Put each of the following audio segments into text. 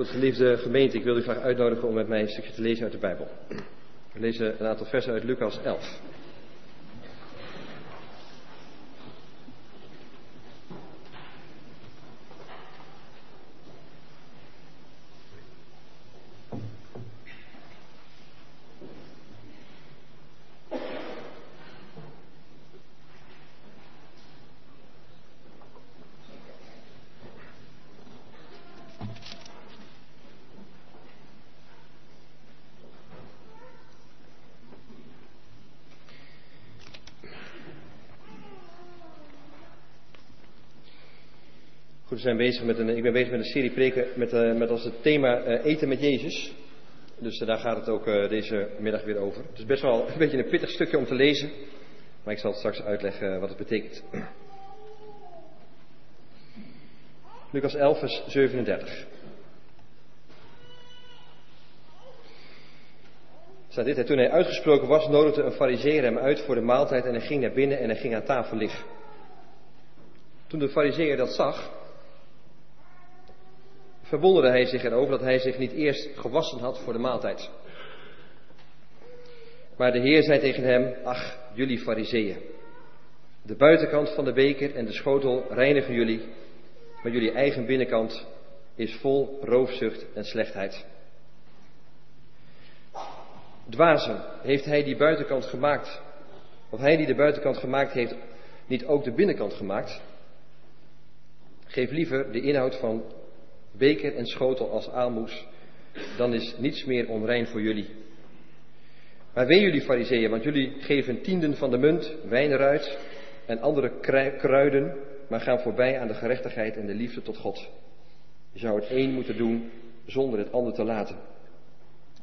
Goed, geliefde gemeente, ik wil u graag uitnodigen om met mij een stukje te lezen uit de Bijbel. We lezen een aantal versen uit Lucas 11. Zijn bezig met een, ik ben bezig met een serie preken met, uh, met als het thema uh, eten met Jezus. Dus uh, daar gaat het ook deze middag weer over. Het is best wel een beetje een pittig stukje om te lezen, maar ik zal straks uitleggen wat het betekent. Lucas 11, vers 37. Staat dit, toen hij uitgesproken was, nodigde een fariseer hem uit voor de maaltijd en hij ging naar binnen en hij ging aan tafel liggen. Toen de fariseer dat zag, verwonderde hij zich erover dat hij zich niet eerst gewassen had voor de maaltijd. Maar de Heer zei tegen hem, ach, jullie fariseeën, de buitenkant van de beker en de schotel reinigen jullie, maar jullie eigen binnenkant is vol roofzucht en slechtheid. Dwazen, heeft hij die buitenkant gemaakt, of hij die de buitenkant gemaakt heeft, niet ook de binnenkant gemaakt? Geef liever de inhoud van beker en schotel als aalmoes, dan is niets meer onrein voor jullie. Maar wee jullie fariseeën, want jullie geven tienden van de munt, wijn eruit en andere kruiden, maar gaan voorbij aan de gerechtigheid en de liefde tot God. Je zou het een moeten doen zonder het ander te laten.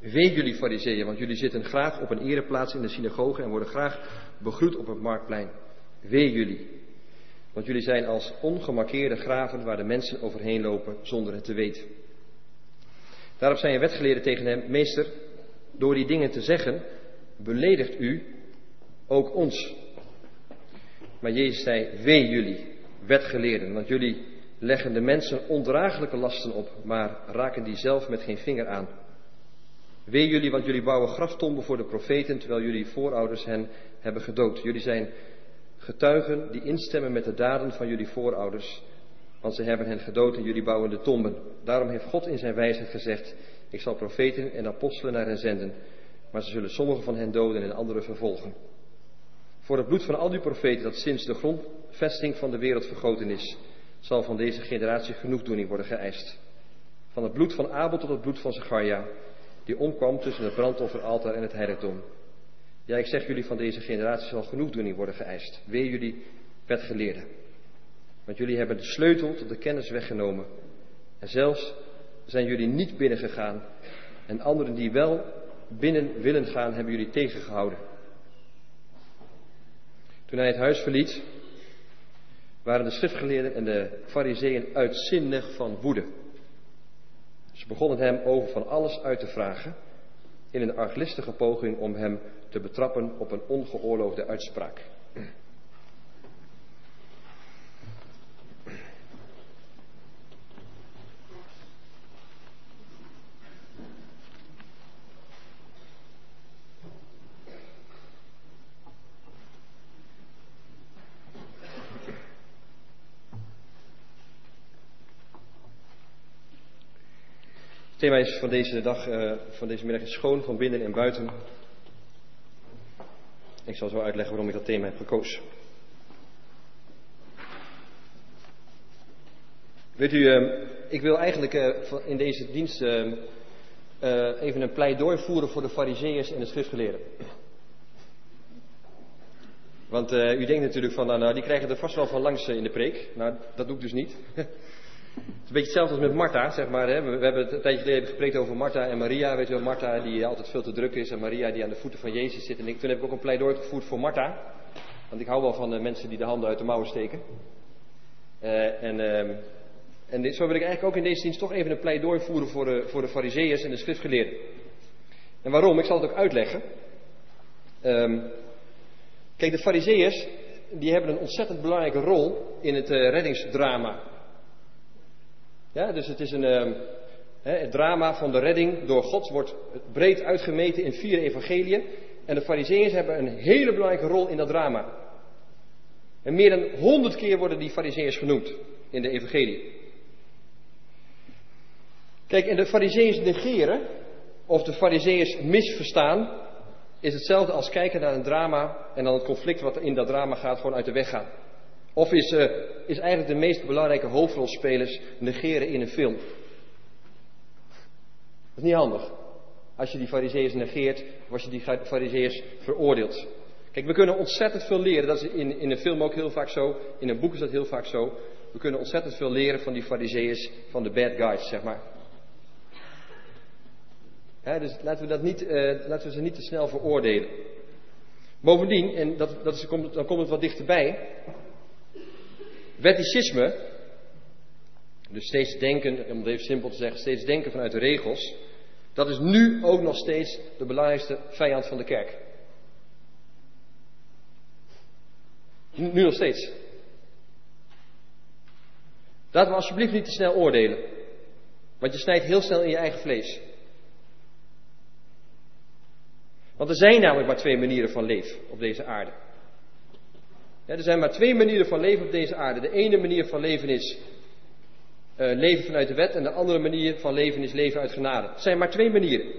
Wee jullie fariseeën, want jullie zitten graag op een ereplaats in de synagoge en worden graag begroet op het marktplein. Wee jullie, want jullie zijn als ongemarkeerde graven waar de mensen overheen lopen zonder het te weten. Daarop zei een wetgeleerde tegen hem: Meester, door die dingen te zeggen, beledigt u ook ons. Maar Jezus zei: Wee jullie, wetgeleerden, want jullie leggen de mensen ondraaglijke lasten op, maar raken die zelf met geen vinger aan. Wee jullie, want jullie bouwen graftomben voor de profeten, terwijl jullie voorouders hen hebben gedood. Jullie zijn Getuigen die instemmen met de daden van jullie voorouders, want ze hebben hen gedood en jullie bouwen de tomben. Daarom heeft God in zijn wijsheid gezegd, ik zal profeten en apostelen naar hen zenden, maar ze zullen sommigen van hen doden en anderen vervolgen. Voor het bloed van al die profeten dat sinds de grondvesting van de wereld vergoten is, zal van deze generatie genoegdoening worden geëist. Van het bloed van Abel tot het bloed van Zacharia, die omkwam tussen het brandofferaltaar en het heiligdom. Ja, ik zeg jullie van deze generatie zal genoegdoening worden geëist. Wee jullie wetgeleerden. Want jullie hebben de sleutel tot de kennis weggenomen. En zelfs zijn jullie niet binnengegaan. En anderen die wel binnen willen gaan, hebben jullie tegengehouden. Toen hij het huis verliet, waren de schriftgeleerden en de fariseeën uitzinnig van woede. Ze begonnen hem over van alles uit te vragen in een arglistige poging om hem te betrappen op een ongeoorloofde uitspraak. Het thema is van deze dag, uh, van deze middag is schoon van binnen en buiten. Ik zal zo uitleggen waarom ik dat thema heb gekozen. Weet u, uh, ik wil eigenlijk uh, in deze dienst even een pleidooi voeren voor de fariseeërs en de schriftgeleerden. Want u denkt natuurlijk van, nou, nou, die krijgen er vast wel van langs in de preek. Nou, dat doe ik dus niet. Het is een beetje hetzelfde als met Martha, zeg maar. Hè. We, hebben het een tijdje geleden gesproken over Martha en Maria. Weet je wel, Martha die altijd veel te druk is en Maria die aan de voeten van Jezus zit. En ik, toen heb ik ook een pleidooi gevoerd voor Martha. Want ik hou wel van de mensen die de handen uit de mouwen steken. Uh, en, uh, en dit, zo wil ik eigenlijk ook in deze dienst toch even een pleidooi voeren voor de, voor de fariseeërs en de schriftgeleerden. En waarom? Ik zal het ook uitleggen. Um, kijk, de fariseeërs die hebben een ontzettend belangrijke rol in het reddingsdrama ja, dus het is een, ehm, Het drama van de redding door God wordt breed uitgemeten in vier evangeliën. En de fariseeërs hebben een hele belangrijke rol in dat drama. En meer dan honderd keer worden die fariseeërs genoemd in de evangelie. Kijk, en de fariseeërs negeren, of de fariseeërs misverstaan, is hetzelfde als kijken naar een drama en dan het conflict wat in dat drama gaat gewoon uit de weg gaan. Of is, uh, is eigenlijk de meest belangrijke hoofdrolspelers negeren in een film. Dat is niet handig. Als je die fariseeërs negeert, of als je die fariseeërs veroordeelt. Kijk, we kunnen ontzettend veel leren. Dat is in, in een film ook heel vaak zo. In een boek is dat heel vaak zo. We kunnen ontzettend veel leren van die fariseeërs, van de bad guys, zeg maar. dus laten we, dat niet, uh, laten we ze niet te snel veroordelen. Bovendien, en dat, dat dan komt het wat dichterbij. Wetticisme, dus steeds denken, om het even simpel te zeggen, steeds denken vanuit de regels, dat is nu ook nog steeds de belangrijkste vijand van de kerk. Nu nog steeds. Laten we alsjeblieft niet te snel oordelen. Want je snijdt heel snel in je eigen vlees. Want er zijn namelijk maar twee manieren van leven op deze aarde. Er zijn maar twee manieren van leven op deze aarde. De ene manier van leven is uh, leven vanuit de wet en de andere manier van leven is leven uit genade. Het zijn maar twee manieren.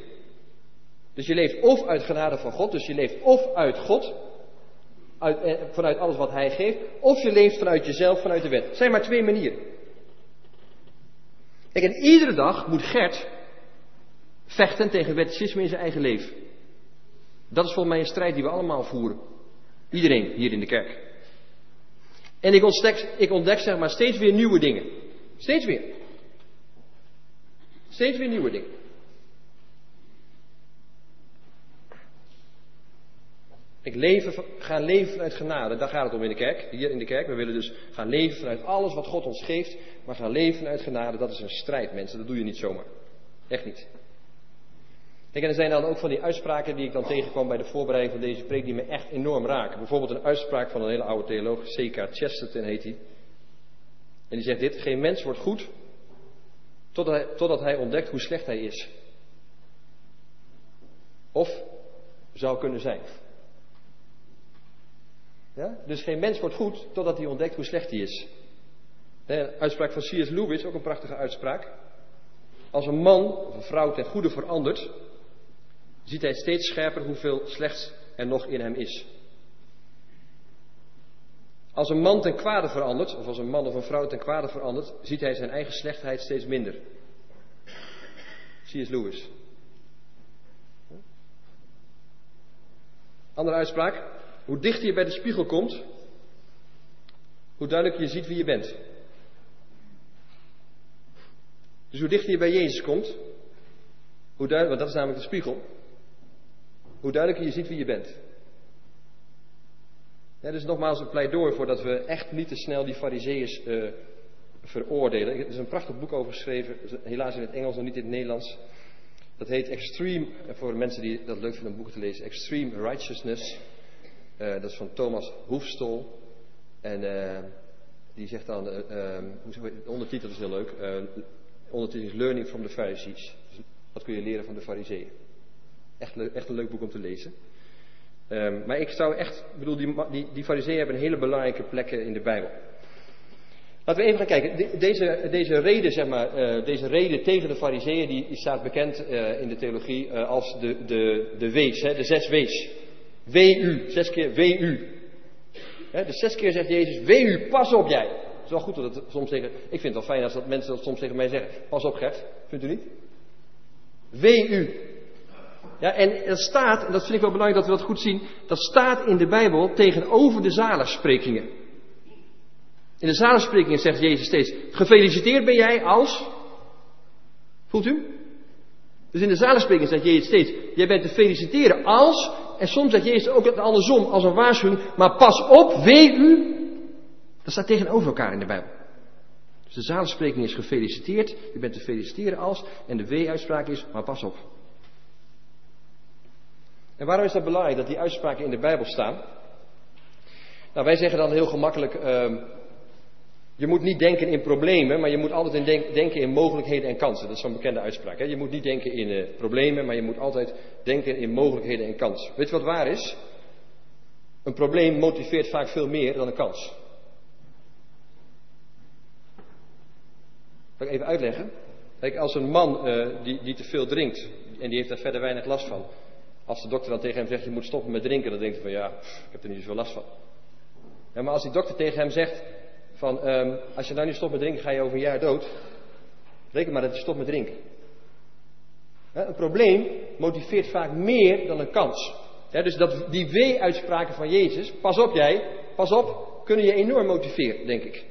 Dus je leeft of uit genade van God, dus je leeft of uit God, uit, eh, vanuit alles wat Hij geeft, of je leeft vanuit jezelf, vanuit de wet. Het zijn maar twee manieren. Kijk, en iedere dag moet Gert vechten tegen wetticisme in zijn eigen leven. Dat is volgens mij een strijd die we allemaal voeren. Iedereen hier in de kerk. En ik ontdek, ik ontdek zeg maar steeds weer nieuwe dingen. Steeds weer. Steeds weer nieuwe dingen. Ik leven, ga leven vanuit genade. Daar gaat het om in de kerk. Hier in de kerk. We willen dus gaan leven vanuit alles wat God ons geeft. Maar gaan leven vanuit genade. Dat is een strijd, mensen. Dat doe je niet zomaar. Echt niet. Kijk, en er zijn dan ook van die uitspraken die ik dan tegenkwam bij de voorbereiding van deze preek die me echt enorm raken. Bijvoorbeeld een uitspraak van een hele oude theoloog, C.K. Chesterton heet hij. En die zegt dit, geen mens wordt goed totdat hij, ontdekt hoe slecht hij is. Of zou kunnen zijn. Ja? Dus geen mens wordt goed totdat hij ontdekt hoe slecht hij is. Uitspraak van C.S. Lewis, ook een prachtige uitspraak. Als een man of een vrouw ten goede verandert, ziet hij steeds scherper hoeveel slechts er nog in hem is. Als een man ten kwade verandert, of als een man of een vrouw ten kwade verandert, ziet hij zijn eigen slechtheid steeds minder. C.S. Lewis. Andere uitspraak. Hoe dichter je bij de spiegel komt, hoe duidelijker je ziet wie je bent. Dus hoe dichter je bij Jezus komt, hoe want dat is namelijk de spiegel, hoe duidelijker je ziet wie je bent. Ja, dus nogmaals een pleidooi voor dat we echt niet te snel die fariseeërs uh, veroordelen. Er is een prachtig boek over geschreven, helaas in het Engels, nog niet in het Nederlands. Dat heet Extreme, voor mensen die dat leuk vinden om boeken te lezen, Extreme Righteousness. Uh, dat is van Thomas Hoefstol. En uh, die zegt dan, de ondertitel is heel leuk, ondertitel is Learning from the Pharisees. Dus wat kun je leren van de fariseeën? Echt, echt een leuk boek om te lezen. Um, maar ik zou echt, ik bedoel, die, die, die fariseeën hebben een hele belangrijke plek in de Bijbel. Laten we even gaan kijken. deze, deze reden, zeg maar, uh, deze reden tegen de fariseeën, die, staat bekend uh, in de theologie als de, de, de wees, hè, de zes wees. W-u, zes keer W-u. Hè, dus zes keer zegt Jezus, W-u, pas op jij. Het is wel goed dat het soms tegen, ik vind het wel fijn als dat mensen dat soms tegen mij zeggen. Pas op Gert, vindt u niet? W-u, ja, en dat staat, en dat vind ik wel belangrijk dat we dat goed zien, dat staat in de Bijbel tegenover de zaligsprekingen. In de zaligsprekingen zegt Jezus steeds, gefeliciteerd ben jij als, voelt u? Dus in de zaligsprekingen zegt Jezus steeds, jij bent te feliciteren als, en soms zegt Jezus ook het andersom, als een waarschuwing, maar pas op, wee u. Dat staat tegenover elkaar in de Bijbel. Dus de zaligspreking is gefeliciteerd, je bent te feliciteren als, en de wee-uitspraak is, maar pas op. En waarom is dat belangrijk dat die uitspraken in de Bijbel staan? Nou, wij zeggen dan heel gemakkelijk, uh, Je moet niet denken in problemen, maar je moet altijd in denken in mogelijkheden en kansen. Dat is zo'n bekende uitspraak. Hè? Je moet niet denken in uh, problemen, maar je moet altijd denken in mogelijkheden en kansen. Weet je wat waar is? Een probleem motiveert vaak veel meer dan een kans. Zal ik even uitleggen? Kijk, als een man uh, die, die te veel drinkt en die heeft daar verder weinig last van. Als de dokter dan tegen hem zegt, je moet stoppen met drinken, dan denkt hij van ja, ik heb er niet zoveel last van. Ja, maar als die dokter tegen hem zegt, van um, als je nou niet stopt met drinken, ga je over een jaar dood. Reken maar dat je stopt met drinken. een probleem motiveert vaak meer dan een kans. dus dat, die wee-uitspraken van Jezus, pas op jij, pas op, kunnen je enorm motiveren, denk ik.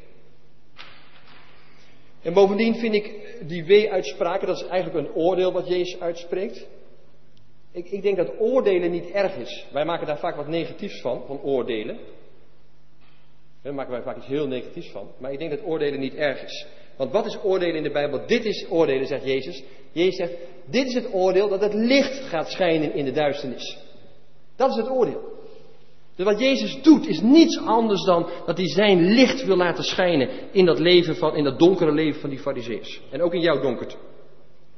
En bovendien vind ik die wee-uitspraken, dat is eigenlijk een oordeel wat Jezus uitspreekt. Ik, ik denk dat oordelen niet erg is. Wij maken daar vaak wat negatiefs van, van oordelen. Daar maken wij vaak iets heel negatiefs van. Maar ik denk dat oordelen niet erg is. Want wat is oordelen in de Bijbel? Dit is oordelen, zegt Jezus. Jezus zegt, dit is het oordeel dat het licht gaat schijnen in de duisternis. Dat is het oordeel. Dus wat Jezus doet is niets anders dan dat hij zijn licht wil laten schijnen in dat leven van, in dat donkere leven van die fariseers. En ook in jouw donkerte.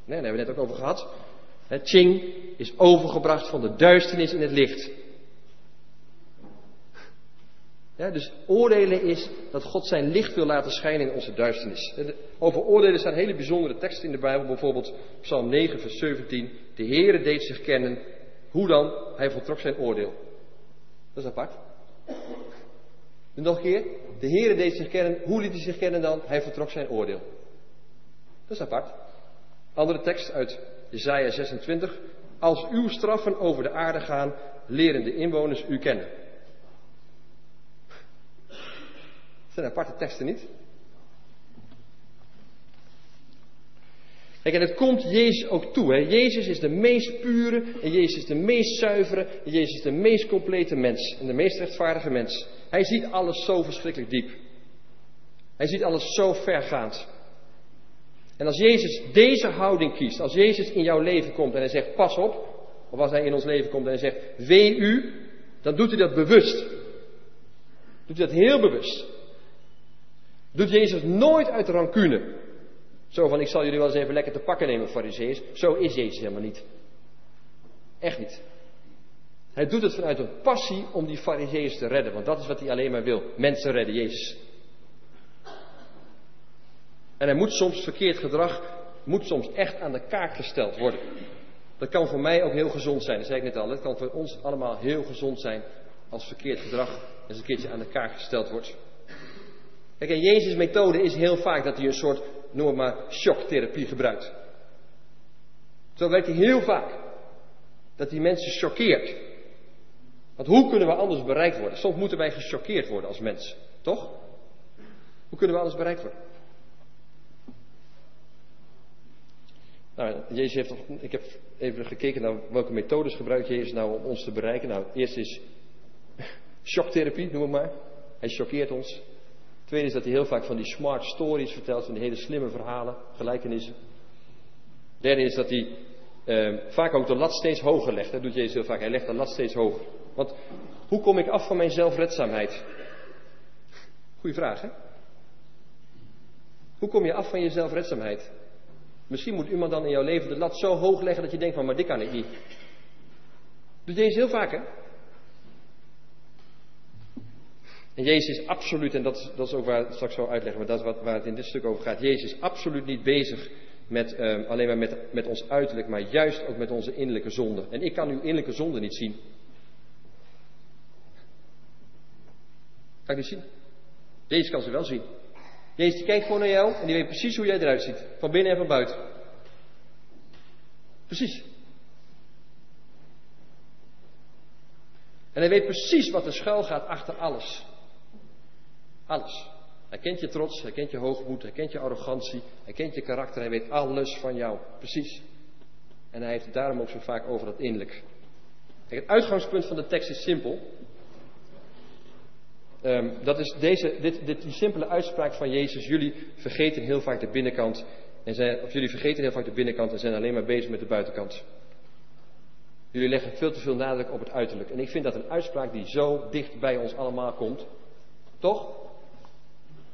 Nee, daar hebben we net ook over gehad. Het Ching is overgebracht van de duisternis in het licht. Dus oordelen is dat God zijn licht wil laten schijnen in onze duisternis. Over oordelen staan hele bijzondere teksten in de Bijbel, bijvoorbeeld Psalm 9, vers 17. De Heere deed zich kennen. Hoe dan? Hij voltrok zijn oordeel. Dat is apart. En nog een keer. De Heere deed zich kennen. Hoe liet hij zich kennen dan? Hij vertrok zijn oordeel. Dat is apart. Andere tekst uit Jesaja 26. Als uw straffen over de aarde gaan, leren de inwoners u kennen. Dat zijn aparte teksten niet. Kijk, en het komt Jezus ook toe. Hè. Jezus is de meest pure, en Jezus is de meest zuivere, en Jezus is de meest complete mens, en de meest rechtvaardige mens. Hij ziet alles zo verschrikkelijk diep. Hij ziet alles zo vergaand. En als Jezus deze houding kiest, als Jezus in jouw leven komt en hij zegt, pas op, of als hij in ons leven komt en hij zegt, wee u, dan doet hij dat bewust. Doet hij dat heel bewust. Doet Jezus nooit uit rancune. Zo van, ik zal jullie wel eens even lekker te pakken nemen, fariseeërs. Zo is Jezus helemaal niet. Echt niet. Hij doet het vanuit een passie om die fariseeërs te redden. Want dat is wat hij alleen maar wil. Mensen redden, Jezus. En hij moet soms verkeerd gedrag, moet soms echt aan de kaak gesteld worden. Dat kan voor mij ook heel gezond zijn, dat zei ik net al. Dat kan voor ons allemaal heel gezond zijn als verkeerd gedrag eens een keertje aan de kaak gesteld wordt. Kijk, en Jezus' methode is heel vaak dat hij een soort, noem maar, shocktherapie gebruikt. Zo werkt hij heel vaak. Dat hij mensen choqueert. Want hoe kunnen we anders bereikt worden? Soms moeten wij gechoqueerd worden als mensen, toch? Hoe kunnen we anders bereikt worden? Nou, Jezus heeft, ik heb even gekeken naar welke methodes gebruikt Jezus nou om ons te bereiken. Nou, eerst is shocktherapie, noem het maar. Hij choqueert ons. Tweede is dat hij heel vaak van die smart stories vertelt, van die hele slimme verhalen, gelijkenissen. Derde is dat hij eh, vaak ook de lat steeds hoger legt. Dat doet Jezus heel vaak. Hij legt de lat steeds hoger. Want hoe kom ik af van mijn zelfredzaamheid? Goeie vraag, hè? Hoe kom je af van je zelfredzaamheid? Misschien moet iemand dan in jouw leven de lat zo hoog leggen dat je denkt van, maar dit kan ik niet. Doet Jezus heel vaak, hè? En Jezus is absoluut, en dat is, dat ook waar ik straks zal uitleggen, maar dat is wat, waar het in dit stuk over gaat. Jezus is absoluut niet bezig met, um, alleen maar met, met ons uiterlijk, maar juist ook met onze innerlijke zonde. En ik kan uw innerlijke zonde niet zien. Kan ik niet zien? Jezus kan ze wel zien. Jezus die kijkt gewoon naar jou en die weet precies hoe jij eruit ziet. Van binnen en van buiten. Precies. En hij weet precies wat er schuil gaat achter alles. Alles. Hij kent je trots, hij kent je hoogmoed, hij kent je arrogantie, hij kent je karakter, hij weet alles van jou. Precies. En hij heeft daarom ook zo vaak over dat innerlijk. Kijk, het uitgangspunt van de tekst is simpel. Um, dat is deze, dit, dit, die simpele uitspraak van Jezus. Jullie vergeten heel vaak de binnenkant. En zijn, of jullie vergeten heel vaak de binnenkant en zijn alleen maar bezig met de buitenkant. Jullie leggen veel te veel nadruk op het uiterlijk. En ik vind dat een uitspraak die zo dicht bij ons allemaal komt. Toch?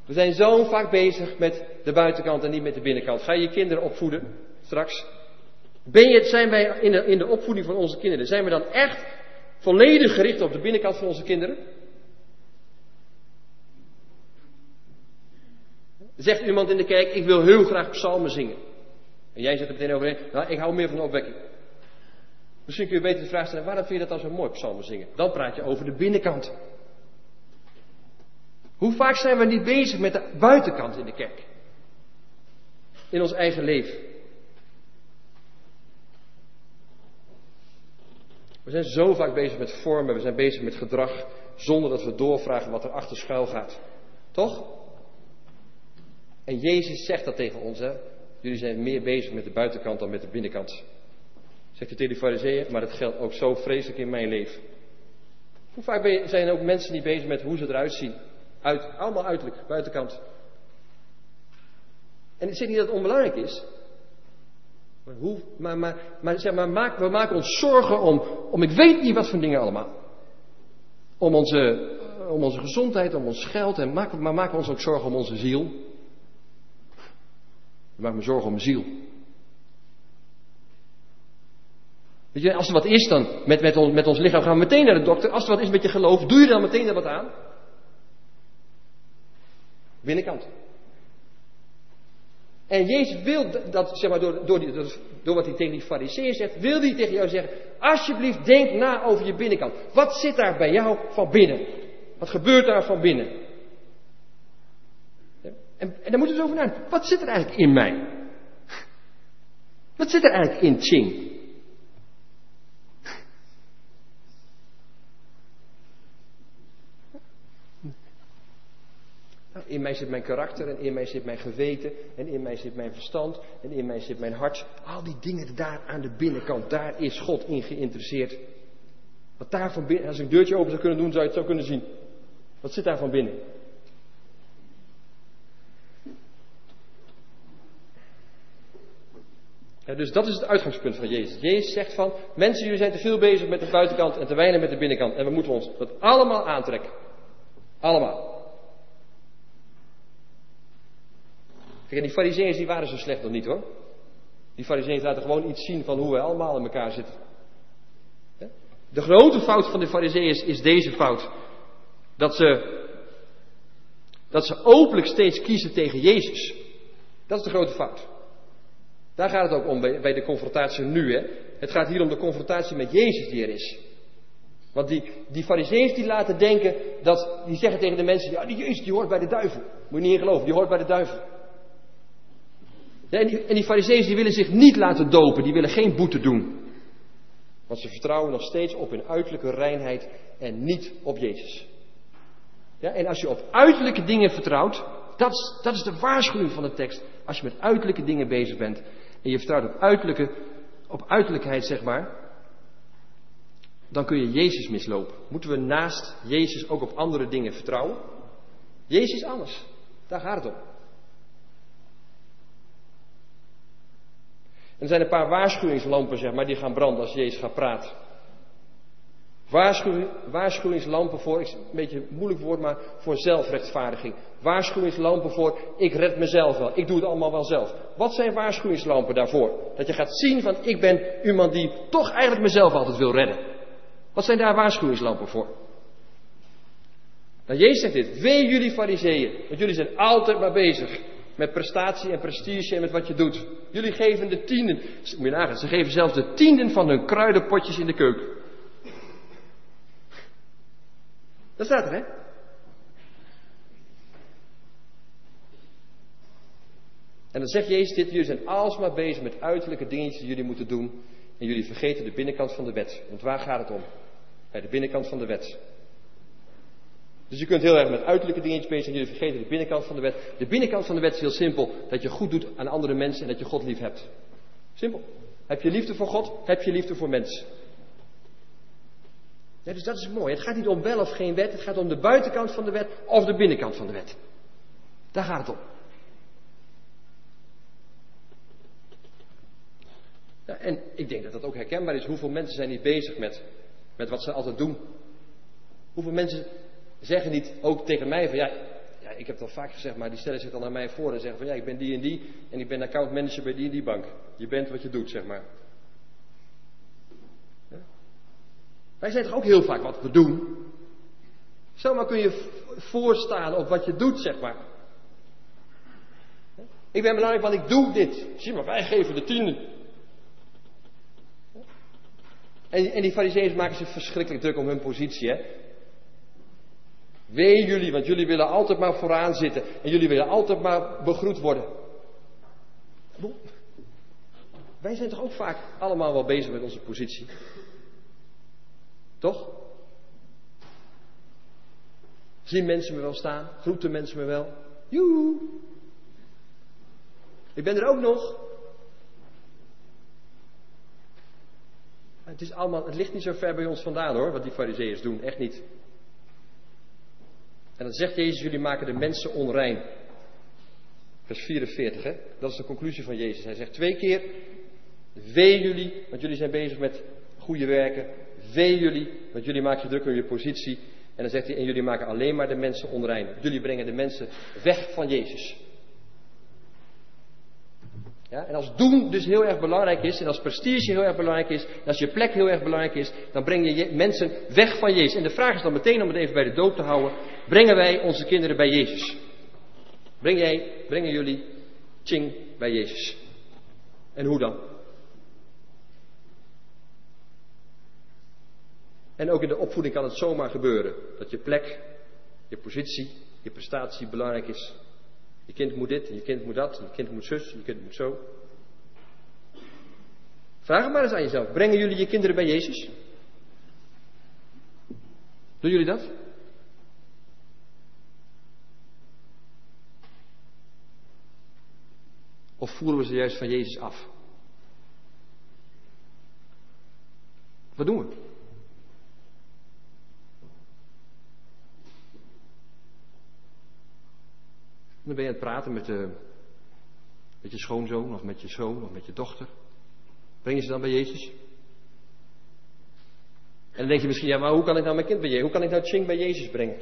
We zijn zo vaak bezig met de buitenkant en niet met de binnenkant. Ga je je kinderen opvoeden straks? Ben je, zijn wij in de, in de opvoeding van onze kinderen, zijn we dan echt volledig gericht op de binnenkant van onze kinderen? Zegt iemand in de kerk, ik wil heel graag psalmen zingen. En jij zegt er meteen overheen, nou ik hou meer van opwekking. Misschien kun je beter de vraag stellen, waarom vind je dat dan zo mooi, psalmen zingen? Dan praat je over de binnenkant. Hoe vaak zijn we niet bezig met de buitenkant in de kerk? In ons eigen leven. We zijn zo vaak bezig met vormen, we zijn bezig met gedrag, zonder dat we doorvragen wat er achter schuil gaat. Toch? En Jezus zegt dat tegen ons, hè? Jullie zijn meer bezig met de buitenkant dan met de binnenkant. Zegt hij tegen de fariseeën, maar dat geldt ook zo vreselijk in mijn leven. Hoe vaak zijn ook mensen niet bezig met hoe ze eruit zien? Uit, allemaal uiterlijk, buitenkant. En ik zeg niet dat het onbelangrijk is. Maar, hoe, maar, maar, zeg maar we maken ons zorgen om, om ik weet niet wat voor dingen allemaal. Om onze, om onze gezondheid, om ons geld. En maken, maar maken we ons ook zorgen om onze ziel. Ik maak me zorgen om mijn ziel. Weet je, als er wat is dan met, met, ons, met ons lichaam gaan we meteen naar de dokter. Als er wat is met je geloof, doe je dan meteen er wat aan? Binnenkant. En Jezus wil dat, zeg maar, door, door, die, door wat hij tegen die fariseeën zegt, wil hij tegen jou zeggen, alsjeblieft denk na over je binnenkant. Wat zit daar bij jou van binnen? Wat gebeurt daar van binnen? En, dan moeten we eens over nadenken. Wat zit er eigenlijk in mij? Wat zit er eigenlijk in Ching? In mij zit mijn karakter en in mij zit mijn geweten en in mij zit mijn verstand en in mij zit mijn hart. Al die dingen daar aan de binnenkant, daar is God in geïnteresseerd. Wat daar van binnen, als ik een deurtje open zou kunnen doen, zou je het zo kunnen zien. Wat zit daar van binnen? Dus dat is het uitgangspunt van Jezus. Jezus zegt van, mensen jullie zijn te veel bezig met de buitenkant en te weinig met de binnenkant. En we moeten ons dat allemaal aantrekken. Allemaal. Kijk, en die fariseeën die waren zo slecht nog niet hoor. Die fariseeën laten gewoon iets zien van hoe we allemaal in elkaar zitten. De grote fout van de fariseeën is, is deze fout. Dat ze, dat ze openlijk steeds kiezen tegen Jezus. Dat is de grote fout. Daar gaat het ook om bij, de confrontatie nu. Hè? Het gaat hier om de confrontatie met Jezus die er is. Want die, die fariseeën die laten denken dat, die zeggen tegen de mensen, ja die Jezus die hoort bij de duivel. Moet je niet in geloven, die hoort bij de duivel. En die, en die die willen zich niet laten dopen, die willen geen boete doen. Want ze vertrouwen nog steeds op hun uiterlijke reinheid en niet op Jezus. Ja, en als je op uiterlijke dingen vertrouwt, dat is de waarschuwing van de tekst. Als je met uiterlijke dingen bezig bent en je vertrouwt op, op uiterlijkheid, zeg maar, dan kun je Jezus mislopen. Moeten we naast Jezus ook op andere dingen vertrouwen? Jezus is anders. Daar gaat het om. En er zijn een paar waarschuwingslampen, zeg maar, die gaan branden als Jezus gaat praten. Waarschuwing, waarschuwingslampen voor, een beetje een moeilijk woord, maar voor zelfrechtvaardiging. Waarschuwingslampen voor, ik red mezelf wel, ik doe het allemaal wel zelf. Wat zijn waarschuwingslampen daarvoor? Dat je gaat zien van, ik ben iemand die toch eigenlijk mezelf altijd wil redden. Wat zijn daar waarschuwingslampen voor? Nou, Jezus zegt dit, wee jullie fariseeën, want jullie zijn altijd maar bezig met prestatie en prestige en met wat je doet. Jullie geven de tienden, moet je nagaan, ze geven zelfs de tienden van hun kruidenpotjes in de keuken. Dat staat er, hè? En dan zegt Jezus dit, jullie zijn alsmaar bezig met uiterlijke dingetjes die jullie moeten doen. En jullie vergeten de binnenkant van de wet. Want waar gaat het om? Bij de binnenkant van de wet. Dus je kunt heel erg met uiterlijke dingetjes bezig zijn. Jullie vergeten de binnenkant van de wet. De binnenkant van de wet is heel simpel. Dat je goed doet aan andere mensen en dat je God lief hebt. Simpel. Heb je liefde voor God? Heb je liefde voor mensen? Dus dat is mooi. Het gaat niet om wel of geen wet. Het gaat om de buitenkant van de wet of de binnenkant van de wet. Daar gaat het om. Ja, en ik denk dat dat ook herkenbaar is. Hoeveel mensen zijn niet bezig met, met wat ze altijd doen? Hoeveel mensen zeggen niet ook tegen mij van ja, ja ik heb het al vaak gezegd, maar die stellen zich dan naar mij voor en zeggen van ja, ik ben die en die en ik ben accountmanager bij die en die bank. Je bent wat je doet, zeg maar. Ja? Wij zijn toch ook heel vaak wat we doen? Zomaar kun je voorstaan op wat je doet, zeg maar. Ik ben belangrijk, want ik doe dit. Zie maar, wij geven de tienden. En, en die fariseeërs maken zich verschrikkelijk druk om hun positie. Hè? Wee jullie, want jullie willen altijd maar vooraan zitten. En jullie willen altijd maar begroet worden. Wij zijn toch ook vaak allemaal wel bezig met onze positie? Toch? Zien mensen me wel staan? Groeten mensen me wel? Joe! Ik ben er ook nog. Het, is allemaal, het ligt niet zo ver bij ons vandaan hoor, wat die fariseeërs doen. Echt niet. En dan zegt Jezus, jullie maken de mensen onrein. Vers 44, hè? Dat is de conclusie van Jezus. Hij zegt twee keer, wee jullie, want jullie zijn bezig met goede werken. Wee jullie, want jullie maken je druk om je positie. En dan zegt hij, en jullie maken alleen maar de mensen onrein. Jullie brengen de mensen weg van Jezus. Ja, en als doen dus heel erg belangrijk is, en als prestige heel erg belangrijk is, en als je plek heel erg belangrijk is, dan breng je mensen weg van Jezus. En de vraag is dan meteen om het even bij de doop te houden, brengen wij onze kinderen bij Jezus? Breng jij, brengen jullie Ching bij Jezus? En hoe dan? En ook in de opvoeding kan het zomaar gebeuren dat je plek, je positie, je prestatie belangrijk is. Je kind moet dit, je kind moet dat, je kind moet zus, je kind moet zo. Vraag maar eens aan jezelf. Brengen jullie je kinderen bij Jezus? Doen jullie dat? Of voeren we ze juist van Jezus af? Wat doen we? Dan ben je aan het praten met, de, met je schoonzoon of met je zoon of met je dochter. Breng je ze dan bij Jezus? En dan denk je misschien, ja, maar hoe kan ik nou mijn kind bij Jezus, hoe kan ik nou Ching bij Jezus brengen?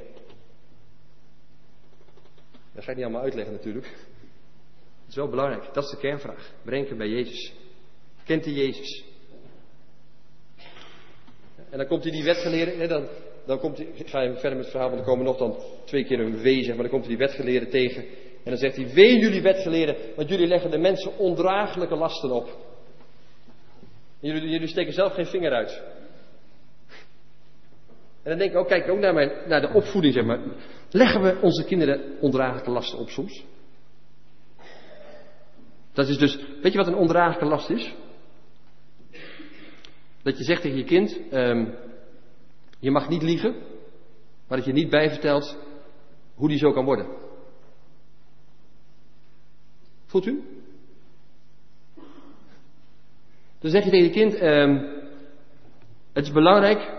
Dat ga ik niet allemaal uitleggen natuurlijk. Het is wel belangrijk, dat is de kernvraag. Breng hem bij Jezus. Kent hij Jezus? En dan komt hij die wetgeleerde, dan, dan komt hij, ik ga even verder met het verhaal, want er komen nog dan twee keer een wee, zeg maar, dan komt hij die wetgeleerde tegen. En dan zegt hij, wee jullie wetgeleerden, want jullie leggen de mensen ondraaglijke lasten op. Jullie, jullie steken zelf geen vinger uit. En dan denk ik ook, kijk ook naar, mijn, naar de opvoeding, zeg maar. Leggen we onze kinderen ondraaglijke lasten op soms? Dat is dus, weet je wat een ondraaglijke last is? Dat je zegt tegen je kind, um, je mag niet liegen, maar dat je niet bijvertelt hoe die zo kan worden. Voelt u? Dan zeg je tegen je kind, um, het is belangrijk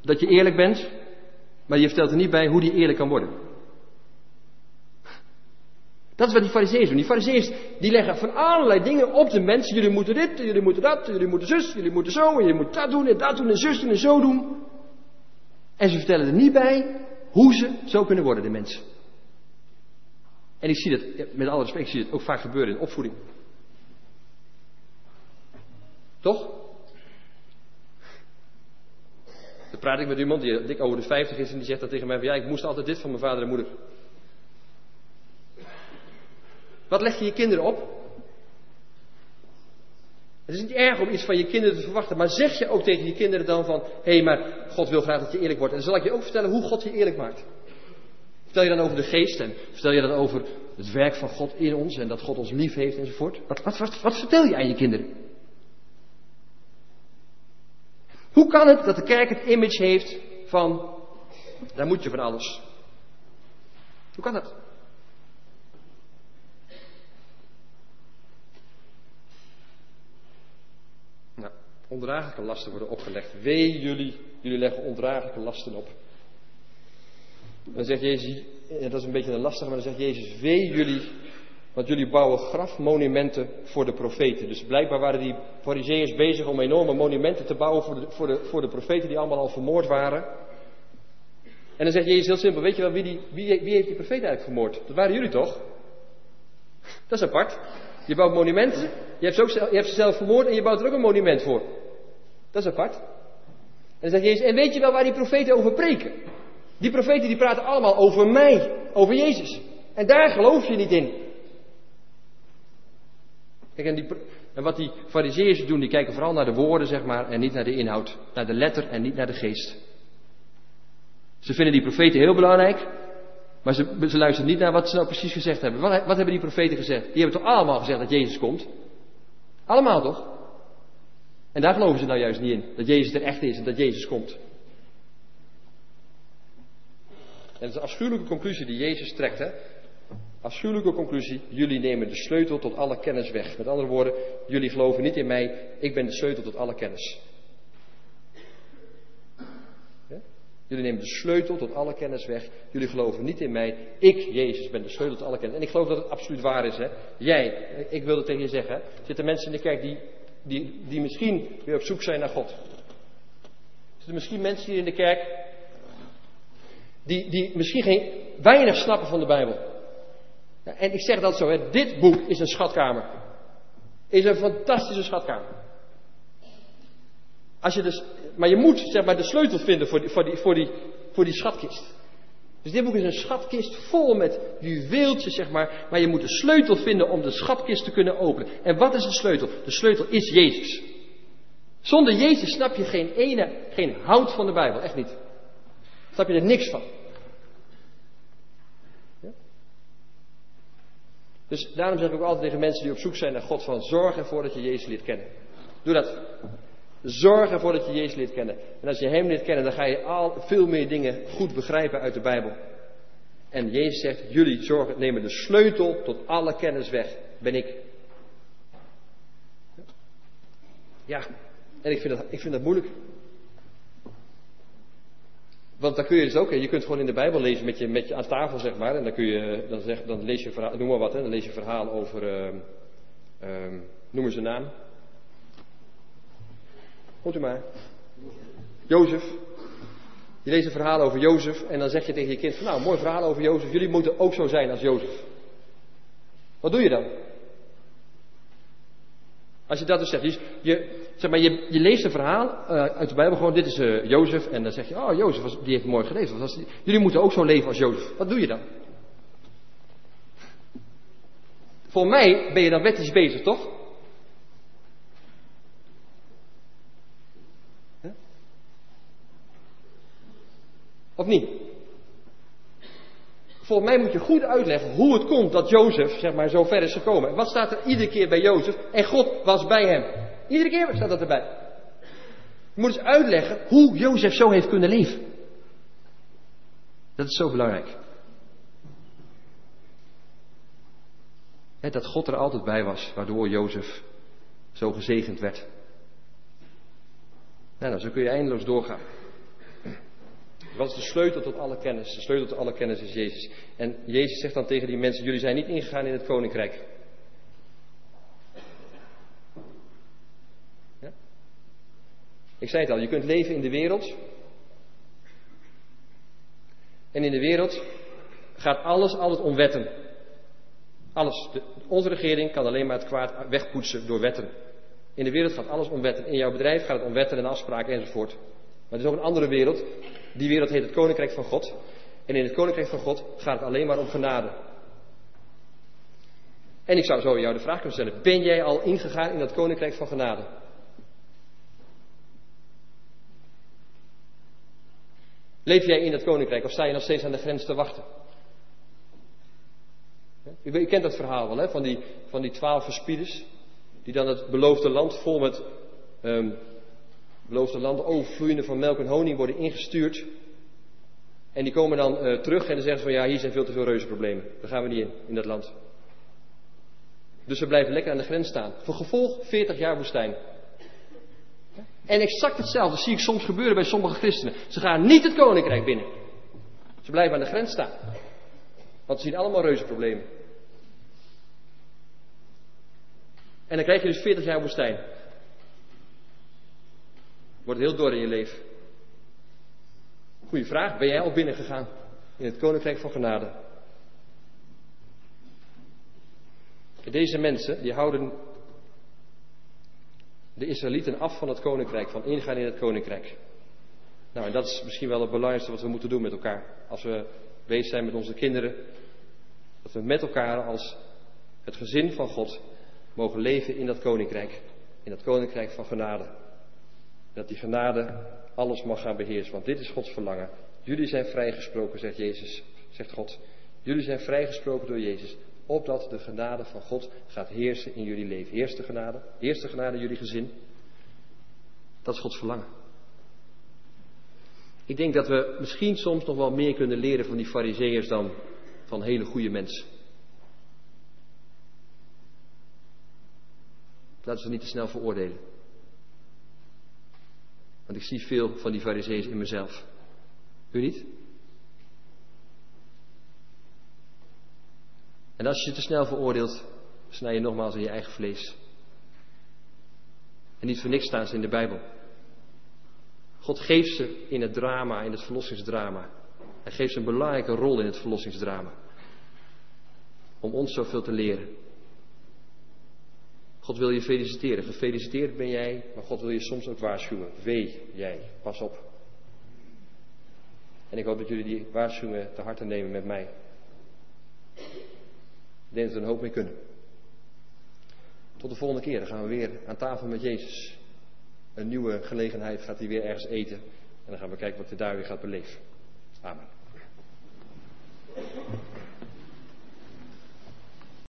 dat je eerlijk bent, maar je vertelt er niet bij hoe die eerlijk kan worden. Dat is wat die fariseeërs doen. Die fariseeërs die leggen van allerlei dingen op de mensen. Jullie moeten dit, jullie moeten dat, jullie moeten zus, jullie moeten zo, en jullie moeten dat doen en dat doen en zus doen en zo doen. En ze vertellen er niet bij hoe ze zo kunnen worden, de mensen. En ik zie dat, met alle respect, ik zie het ook vaak gebeuren in opvoeding. Toch? Dan praat ik met iemand die dik over de 50 is en die zegt dan tegen mij van ja, ik moest altijd dit van mijn vader en moeder. Wat leg je je kinderen op? Het is niet erg om iets van je kinderen te verwachten, maar zeg je ook tegen je kinderen dan van, hé, hey, maar God wil graag dat je eerlijk wordt. En dan zal ik je ook vertellen hoe God je eerlijk maakt. Vertel je dan over de geest en vertel je dan over het werk van God in ons en dat God ons lief heeft enzovoort. Wat, wat, wat, wat vertel je aan je kinderen? Hoe kan het dat de kerk het image heeft van, daar moet je van alles? Hoe kan dat? Ondraaglijke lasten worden opgelegd. Wee jullie, jullie leggen ondraaglijke lasten op. Dan zegt Jezus, dat is een beetje een lastige, maar dan zegt Jezus, wee jullie, want jullie bouwen grafmonumenten voor de profeten. Dus blijkbaar waren die fariseeërs bezig om enorme monumenten te bouwen voor de, voor, de, voor de profeten die allemaal al vermoord waren. En dan zegt Jezus heel simpel, weet je wel, wie, die, wie, wie heeft die profeet eigenlijk vermoord? Dat waren jullie toch? Dat is apart. Je bouwt monumenten, je hebt, ze ook, je hebt ze zelf vermoord en je bouwt er ook een monument voor. Dat is apart. En dan zegt Jezus, en weet je wel waar die profeten over preken? Die profeten die praten allemaal over mij, over Jezus. En daar geloof je niet in. En, die, en wat die fariseeërs doen, die kijken vooral naar de woorden, zeg maar, en niet naar de inhoud. Naar de letter en niet naar de geest. Ze vinden die profeten heel belangrijk, maar ze, ze luisteren niet naar wat ze nou precies gezegd hebben. Wat, wat hebben die profeten gezegd? Die hebben toch allemaal gezegd dat Jezus komt? Allemaal toch? En daar geloven ze nou juist niet in. Dat Jezus er echt is en dat Jezus komt. En dat is een afschuwelijke conclusie die Jezus trekt. Hè? Afschuwelijke conclusie. Jullie nemen de sleutel tot alle kennis weg. Met andere woorden, jullie geloven niet in mij. Ik ben de sleutel tot alle kennis. Jullie nemen de sleutel tot alle kennis weg. Jullie geloven niet in mij. Ik, Jezus, ben de sleutel tot alle kennis. En ik geloof dat het absoluut waar is. Hè? Jij, ik wil het tegen je zeggen. Zitten mensen in de kerk die, die, die misschien weer op zoek zijn naar God. Zitten misschien mensen hier in de kerk die, die misschien geen, weinig snappen van de Bijbel. En ik zeg dat zo, hè, dit boek is een schatkamer. Is een fantastische schatkamer. Als je dus, maar je moet zeg maar, de sleutel vinden voor die, voor, die, voor, die, voor die schatkist. Dus dit boek is een schatkist vol met juweeltjes, zeg maar. Maar je moet de sleutel vinden om de schatkist te kunnen openen. En wat is de sleutel? De sleutel is Jezus. Zonder Jezus snap je geen ene, geen hout van de Bijbel. Echt niet. Snap je er niks van. Dus daarom zeg ik ook altijd tegen mensen die op zoek zijn naar God van zorg ervoor dat je Jezus leert kennen. Doe dat. Zorg ervoor dat je Jezus leert kennen. En als je Hem leert kennen, dan ga je al veel meer dingen goed begrijpen uit de Bijbel. En Jezus zegt, jullie zorgen, nemen de sleutel tot alle kennis weg. Ben ik. Ja, en ik vind dat, ik vind dat moeilijk. Want dan kun je dus ook, je kunt gewoon in de Bijbel lezen met je, met je aan tafel, zeg maar. En dan, kun je, dan, zeg, dan lees je verhaal, noem maar wat, hè, dan lees je verhaal over, uh, uh, noem eens een naam. Komt u maar. Jozef. Je leest een verhaal over Jozef en dan zeg je tegen je kind van nou, mooi verhaal over Jozef. Jullie moeten ook zo zijn als Jozef. Wat doe je dan? Als je dat dus zegt, je, je zeg maar, je, je, leest een verhaal uh, uit de Bijbel gewoon, dit is uh, Jozef, en dan zeg je, oh Jozef, was, die heeft mooi geleefd. Jullie moeten ook zo leven als Jozef. Wat doe je dan? Voor mij ben je dan wettisch bezig, toch? Of niet? Volgens mij moet je goed uitleggen hoe het komt dat Jozef zeg maar, zo ver is gekomen. Wat staat er iedere keer bij Jozef? En God was bij hem. Iedere keer staat dat erbij. Je moet eens uitleggen hoe Jozef zo heeft kunnen leven. Dat is zo belangrijk. dat God er altijd bij was, waardoor Jozef zo gezegend werd. Nou, zo kun je eindeloos doorgaan. Wat is de sleutel tot alle kennis? De sleutel tot alle kennis is Jezus. En Jezus zegt dan tegen die mensen: Jullie zijn niet ingegaan in het koninkrijk. Ja? Ik zei het al, je kunt leven in de wereld. En in de wereld gaat alles altijd om wetten. Alles. De, onze regering kan alleen maar het kwaad wegpoetsen door wetten. In de wereld gaat alles om wetten. In jouw bedrijf gaat het om wetten en afspraken enzovoort. Maar er is ook een andere wereld. Die wereld heet het Koninkrijk van God. En in het Koninkrijk van God gaat het alleen maar om genade. En ik zou zo jou de vraag kunnen stellen: Ben jij al ingegaan in dat Koninkrijk van genade? Leef jij in dat Koninkrijk of sta je nog steeds aan de grens te wachten? U, kent dat verhaal wel, hè? Van die, van die twaalf verspieders. Die dan het beloofde land vol met um, beloofde landen overvloeiende van melk en honing worden ingestuurd. En die komen dan uh, terug en dan zeggen ze van ja, hier zijn veel te veel reuzenproblemen. Daar gaan we niet in, in dat land. Dus we blijven lekker aan de grens staan. Voor gevolg 40 jaar woestijn. En exact hetzelfde zie ik soms gebeuren bij sommige christenen. Ze gaan niet het koninkrijk binnen. Ze blijven aan de grens staan. Want ze zien allemaal reuzenproblemen. En dan krijg je dus 40 jaar woestijn. Wordt heel door in je leven. Goeie vraag. Ben jij al binnengegaan in het koninkrijk van genade? Deze mensen die houden de Israëlieten af van het koninkrijk, van ingaan in het koninkrijk. Nou, en dat is misschien wel het belangrijkste wat we moeten doen met elkaar. Als we bezig zijn met onze kinderen, dat we met elkaar als het gezin van God mogen leven in dat koninkrijk. In dat koninkrijk van genade. Dat die genade alles mag gaan beheersen, want dit is Gods verlangen. Jullie zijn vrijgesproken, zegt Jezus, zegt God. Jullie zijn vrijgesproken door Jezus, opdat de genade van God gaat heersen in jullie leven. Heerst de genade, heerst de genade in jullie gezin. Dat is Gods verlangen. Ik denk dat we misschien soms nog wel meer kunnen leren van die fariseeërs dan van hele goede mensen. Laten we ze niet te snel veroordelen. Want ik zie veel van die fariseeërs in mezelf. U niet? En als je te snel veroordeelt, snij je nogmaals in je eigen vlees. En niet voor niks staan ze in de Bijbel. God geeft ze in het drama, in het verlossingsdrama. Hij geeft ze een belangrijke rol in het verlossingsdrama. Om ons zoveel te leren. God wil je feliciteren. Gefeliciteerd ben jij, maar God wil je soms ook waarschuwen. Wee jij, pas op. En ik hoop dat jullie die waarschuwingen te harte nemen met mij. Ik denk dat we een hoop mee kunnen. Tot de volgende keer. Dan gaan we weer aan tafel met Jezus. Een nieuwe gelegenheid gaat hij weer ergens eten. En dan gaan we kijken wat hij daar weer gaat beleven. Amen.